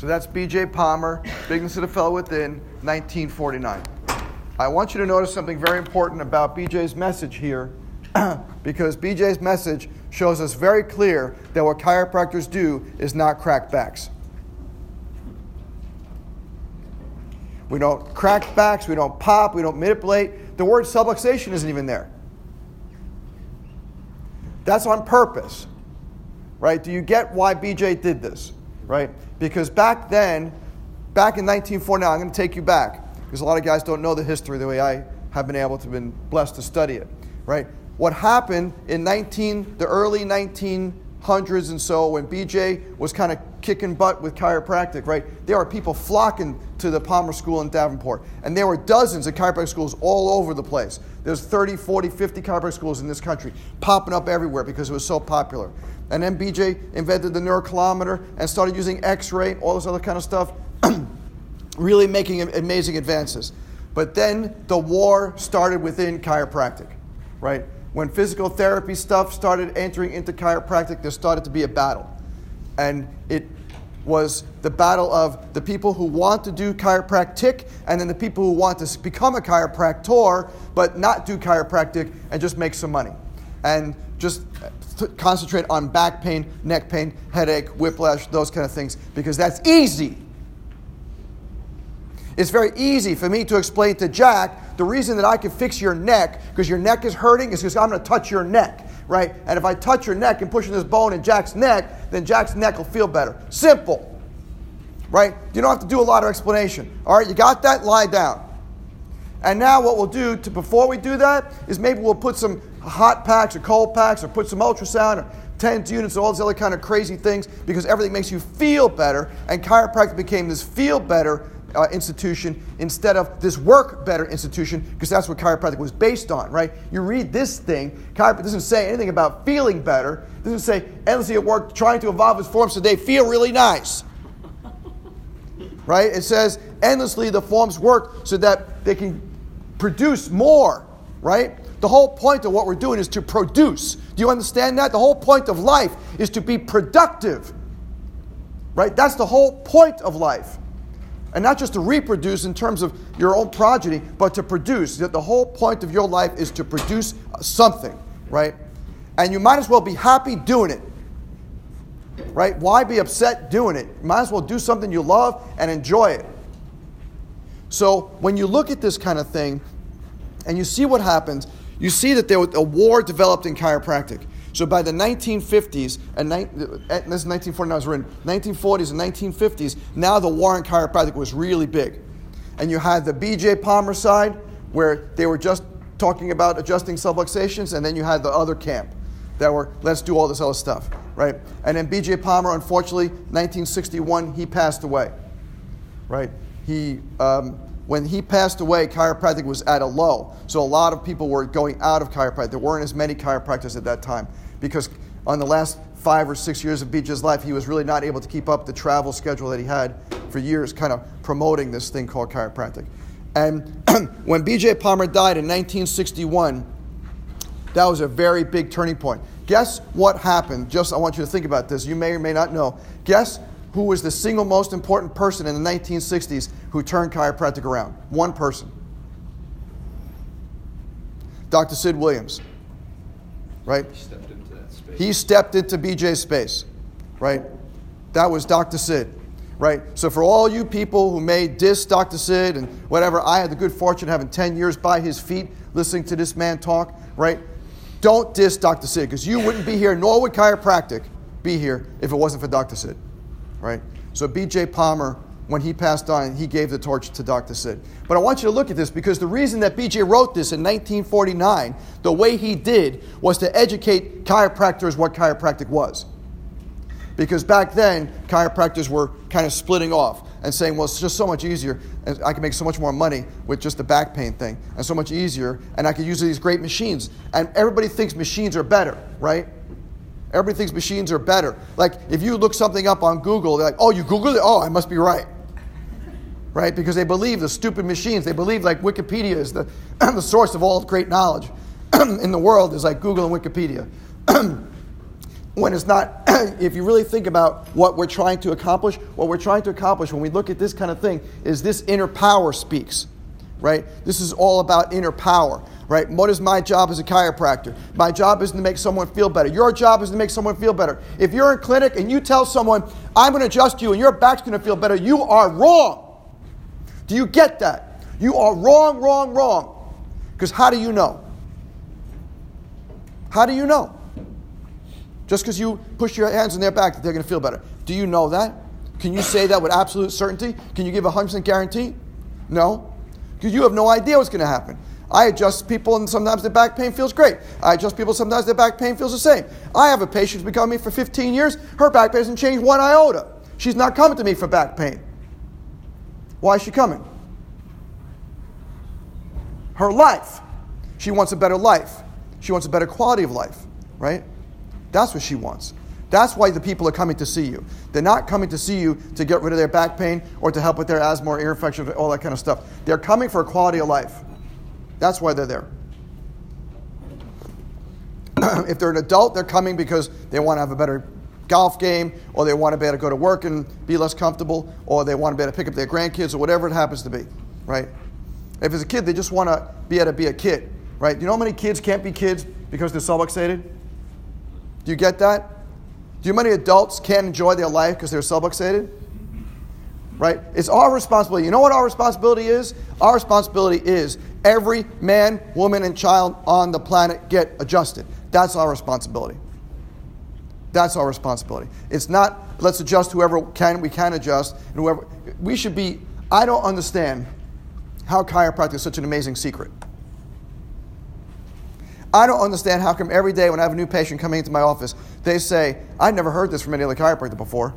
So that's B.J. Palmer, Bigness of the Fellow Within, 1949. I want you to notice something very important about BJ's message here, because BJ's message shows us very clear that what chiropractors do is not crack backs. We don't crack backs, we don't pop, we don't manipulate. The word subluxation isn't even there. That's on purpose, right? Do you get why BJ did this, right? Because back then, back in 1949, I'm going to take you back because a lot of guys don't know the history the way I have been able to been blessed to study it, right? What happened in 19 the early 1900s and so when BJ was kind of kicking butt with chiropractic, right? There were people flocking to the Palmer School in Davenport, and there were dozens of chiropractic schools all over the place. There's 30, 40, 50 chiropractic schools in this country popping up everywhere because it was so popular. And then BJ invented the neurocalometer and started using X-ray, all this other kind of stuff really making amazing advances. But then the war started within chiropractic, right? When physical therapy stuff started entering into chiropractic, there started to be a battle. And it was the battle of the people who want to do chiropractic and then the people who want to become a chiropractor but not do chiropractic and just make some money. And just uh, concentrate on back pain, neck pain, headache, whiplash, those kind of things because that's easy. It's very easy for me to explain to Jack the reason that I can fix your neck because your neck is hurting is because I'm going to touch your neck, right? And if I touch your neck and push in this bone in Jack's neck, then Jack's neck will feel better. Simple, right? You don't have to do a lot of explanation. All right, you got that? Lie down. And now what we'll do to before we do that is maybe we'll put some hot packs or cold packs or put some ultrasound or TENS units and all these other kind of crazy things because everything makes you feel better. And chiropractic became this feel better uh, institution instead of this work better institution because that's what chiropractic was based on, right? You read this thing, chiropractic doesn't say anything about feeling better. It doesn't say endlessly at work trying to evolve its forms so they feel really nice. Right? It says endlessly the forms work so that they can produce more, right? The whole point of what we're doing is to produce. Do you understand that? The whole point of life is to be productive. Right? That's the whole point of life. And not just to reproduce in terms of your own progeny, but to produce. That The whole point of your life is to produce something, right? And you might as well be happy doing it, right? Why be upset doing it? You might as well do something you love and enjoy it. So when you look at this kind of thing and you see what happens, you see that there was a war developed in chiropractic. So by the 1950s, and ni- this is 1949 was written, 1940s and 1950s, now the war on chiropractic was really big. And you had the B.J. Palmer side, where they were just talking about adjusting subluxations, and then you had the other camp that were, let's do all this other stuff, right? And then B.J. Palmer, unfortunately, 1961, he passed away, right? He, um, when he passed away, chiropractic was at a low. So a lot of people were going out of chiropractic. There weren't as many chiropractors at that time because on the last five or six years of BJ's life, he was really not able to keep up the travel schedule that he had for years, kind of promoting this thing called chiropractic. And when BJ Palmer died in 1961, that was a very big turning point. Guess what happened? Just I want you to think about this. You may or may not know. Guess who was the single most important person in the 1960s who turned chiropractic around? One person. Dr. Sid Williams. Right? He stepped into that space. He stepped into BJ's space, right? That was Dr. Sid, right? So for all you people who may diss Dr. Sid and whatever, I had the good fortune of having 10 years by his feet listening to this man talk, right? Don't diss Dr. Sid because you wouldn't be here, nor would chiropractic be here if it wasn't for Dr. Sid, right? So BJ Palmer when he passed on, he gave the torch to Dr. Sid. But I want you to look at this because the reason that BJ wrote this in 1949, the way he did, was to educate chiropractors what chiropractic was. Because back then, chiropractors were kind of splitting off and saying, well, it's just so much easier, and I can make so much more money with just the back pain thing, and so much easier, and I can use these great machines. And everybody thinks machines are better, right? Everybody thinks machines are better. Like, if you look something up on Google, they're like, oh, you Googled it? Oh, I must be right right? Because they believe the stupid machines. They believe like Wikipedia is the, the source of all great knowledge in the world is like Google and Wikipedia. when it's not, if you really think about what we're trying to accomplish, what we're trying to accomplish when we look at this kind of thing is this inner power speaks, right? This is all about inner power, right? What is my job as a chiropractor? My job is to make someone feel better. Your job is to make someone feel better. If you're in clinic and you tell someone, I'm going to adjust you and your back's going to feel better, you are wrong. Do you get that? You are wrong, wrong, wrong. Because how do you know? How do you know? Just because you push your hands in their back that they're going to feel better. Do you know that? Can you say that with absolute certainty? Can you give a 100% guarantee? No. Because you have no idea what's going to happen. I adjust people and sometimes their back pain feels great. I adjust people sometimes their back pain feels the same. I have a patient who's been coming to me for 15 years. Her back pain hasn't changed one iota. She's not coming to me for back pain. Why is she coming? Her life. She wants a better life. She wants a better quality of life, right? That's what she wants. That's why the people are coming to see you. They're not coming to see you to get rid of their back pain or to help with their asthma or ear infection, all that kind of stuff. They're coming for a quality of life. That's why they're there. if they're an adult, they're coming because they want to have a better golf game, or they want to be able to go to work and be less comfortable, or they want to be able to pick up their grandkids, or whatever it happens to be, right? If it's a kid, they just want to be able to be a kid, right? Do You know how many kids can't be kids because they're subluxated? Do you get that? Do you know how many adults can't enjoy their life because they're subluxated? Right? It's our responsibility. You know what our responsibility is? Our responsibility is every man, woman, and child on the planet get adjusted. That's our responsibility. That's our responsibility. It's not let's adjust whoever can we can adjust and whoever we should be. I don't understand how chiropractic is such an amazing secret. I don't understand how come every day when I have a new patient coming into my office, they say, I never heard this from any other chiropractor before.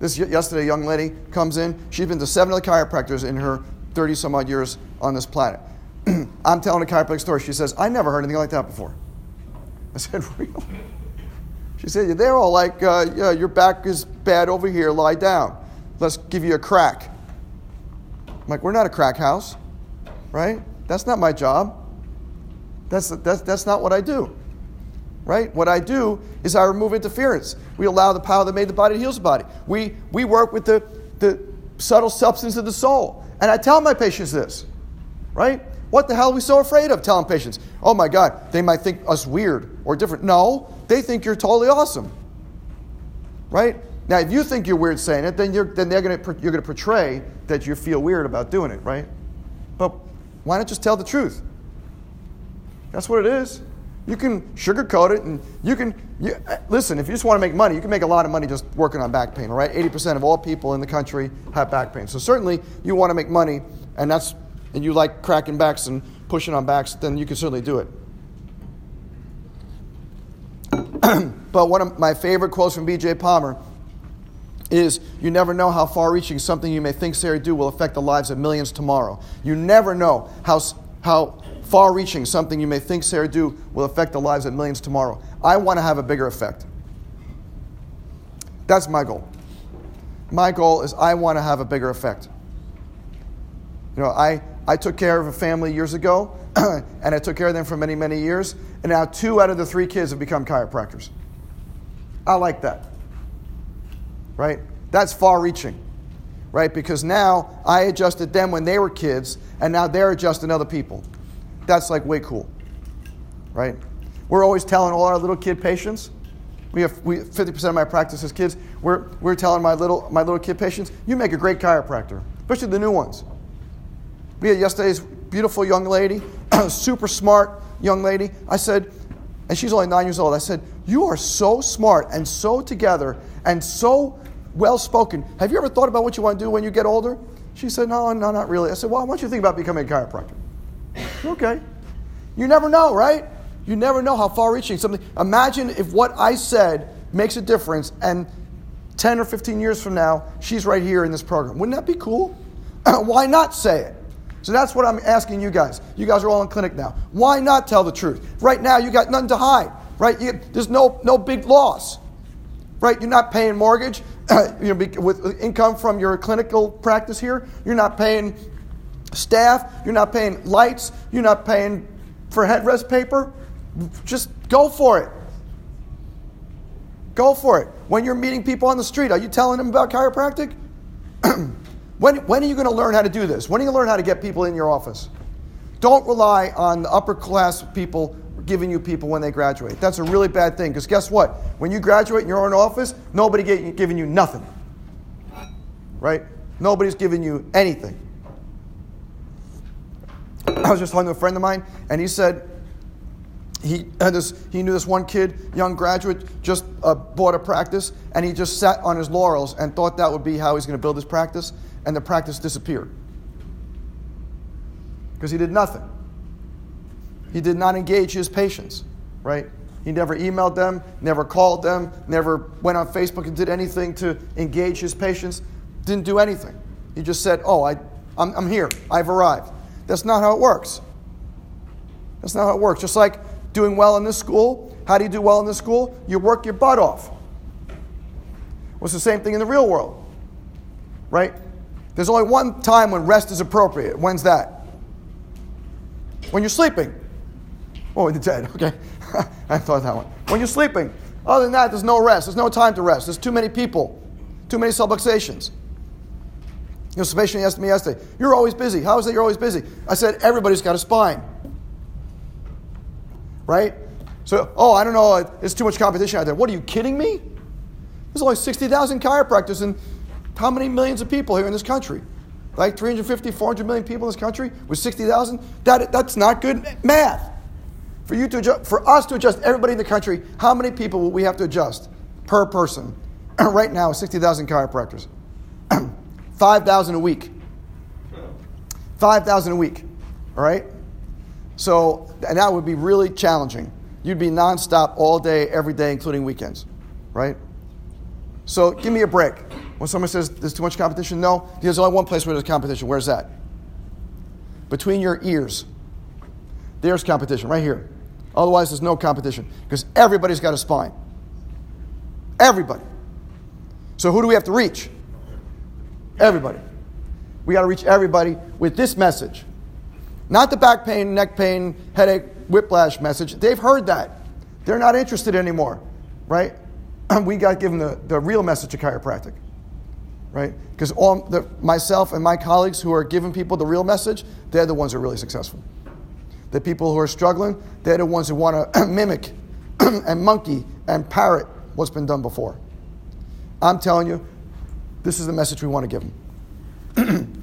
This yesterday, a young lady comes in. She's been to seven other chiropractors in her 30 some odd years on this planet. I'm telling a chiropractic story. She says, I never heard anything like that before. I said, Really? She said, They're all like, uh, yeah, Your back is bad over here. Lie down. Let's give you a crack. I'm like, We're not a crack house, right? That's not my job. That's, that's, that's not what I do. Right? What I do is I remove interference. We allow the power that made the body to heal the body. We, we work with the, the subtle substance of the soul. And I tell my patients this, right? What the hell are we so afraid of telling patients? Oh my God, they might think us weird or different. No, they think you're totally awesome, right? Now, if you think you're weird saying it, then you're then they're gonna you're gonna portray that you feel weird about doing it, right? But why not just tell the truth? That's what it is. You can sugarcoat it, and you can you, uh, listen. If you just want to make money, you can make a lot of money just working on back pain. All right, eighty percent of all people in the country have back pain. So certainly, you want to make money, and that's and you like cracking backs and pushing on backs, then you can certainly do it. but one of my favorite quotes from B.J. Palmer is you never know how far reaching something you may think Sarah do will affect the lives of millions tomorrow. You never know how, how far reaching something you may think Sarah do will affect the lives of millions tomorrow. I want to have a bigger effect. That's my goal. My goal is I want to have a bigger effect. You know, I, I took care of a family years ago, and I took care of them for many, many years, and now two out of the three kids have become chiropractors. I like that. Right? That's far reaching. Right? Because now I adjusted them when they were kids, and now they're adjusting other people. That's like way cool. Right? We're always telling all our little kid patients, we have we, 50% of my practice is kids. We're, we're telling my little, my little kid patients, you make a great chiropractor, especially the new ones. We had yesterday's beautiful young lady, super smart young lady. I said, and she's only nine years old. I said, You are so smart and so together and so well spoken. Have you ever thought about what you want to do when you get older? She said, No, no, not really. I said, Well, why don't you think about becoming a chiropractor? okay. You never know, right? You never know how far reaching something. Imagine if what I said makes a difference and 10 or 15 years from now, she's right here in this program. Wouldn't that be cool? why not say it? So that's what I'm asking you guys. You guys are all in clinic now. Why not tell the truth? Right now, you got nothing to hide. Right? You, there's no no big loss. Right? You're not paying mortgage. you know, with income from your clinical practice here, you're not paying staff. You're not paying lights. You're not paying for headrest paper. Just go for it. Go for it. When you're meeting people on the street, are you telling them about chiropractic? when, when are you going to learn how to do this? When are you going to learn how to get people in your office? Don't rely on the upper class people giving you people when they graduate. That's a really bad thing because guess what? When you graduate in your own office, nobody get, giving you nothing. Right? Nobody's giving you anything. I was just talking to a friend of mine, and he said he had this. He knew this one kid, young graduate, just uh, bought a practice, and he just sat on his laurels and thought that would be how he's going to build his practice, and the practice disappeared because he did nothing. He did not engage his patients, right? He never emailed them, never called them, never went on Facebook and did anything to engage his patients. Didn't do anything. He just said, Oh, I, I'm, I'm here. I've arrived. That's not how it works. That's not how it works. Just like doing well in this school, how do you do well in this school? You work your butt off. What's the same thing in the real world? Right? There's only one time when rest is appropriate. When's that? When you're sleeping. Oh, the dead. Okay. I thought that one. When you're sleeping. Other than that, there's no rest. There's no time to rest. There's too many people, too many subluxations. You know, patient asked me yesterday, You're always busy. How is it you're always busy? I said, Everybody's got a spine. Right? So, oh, I don't know, It's too much competition out there. What are you kidding me? There's only 60,000 chiropractors and how many millions of people here in this country? Like 350, 400 million people in this country with 60,000? That, that's not good math. For, you to adjust, for us to adjust everybody in the country, how many people will we have to adjust per person? right now, 60,000 chiropractors. 5,000 a week. 5,000 a week. All right? So, and that would be really challenging. You'd be nonstop all day, every day, including weekends. Right? So, give me a break. When someone says there's too much competition, no. There's only one place where there's competition. Where's that? Between your ears. There's competition, right here. Otherwise, there's no competition because everybody's got a spine. Everybody. So, who do we have to reach? Everybody. We got to reach everybody with this message. Not the back pain, neck pain, headache, whiplash message. They've heard that. They're not interested anymore, right? we got to give them the, the real message of chiropractic, right? Because all the, myself and my colleagues who are giving people the real message, they're the ones who are really successful. The people who are struggling, they're the ones who want to mimic and monkey and parrot what's been done before. I'm telling you, this is the message we want to give them.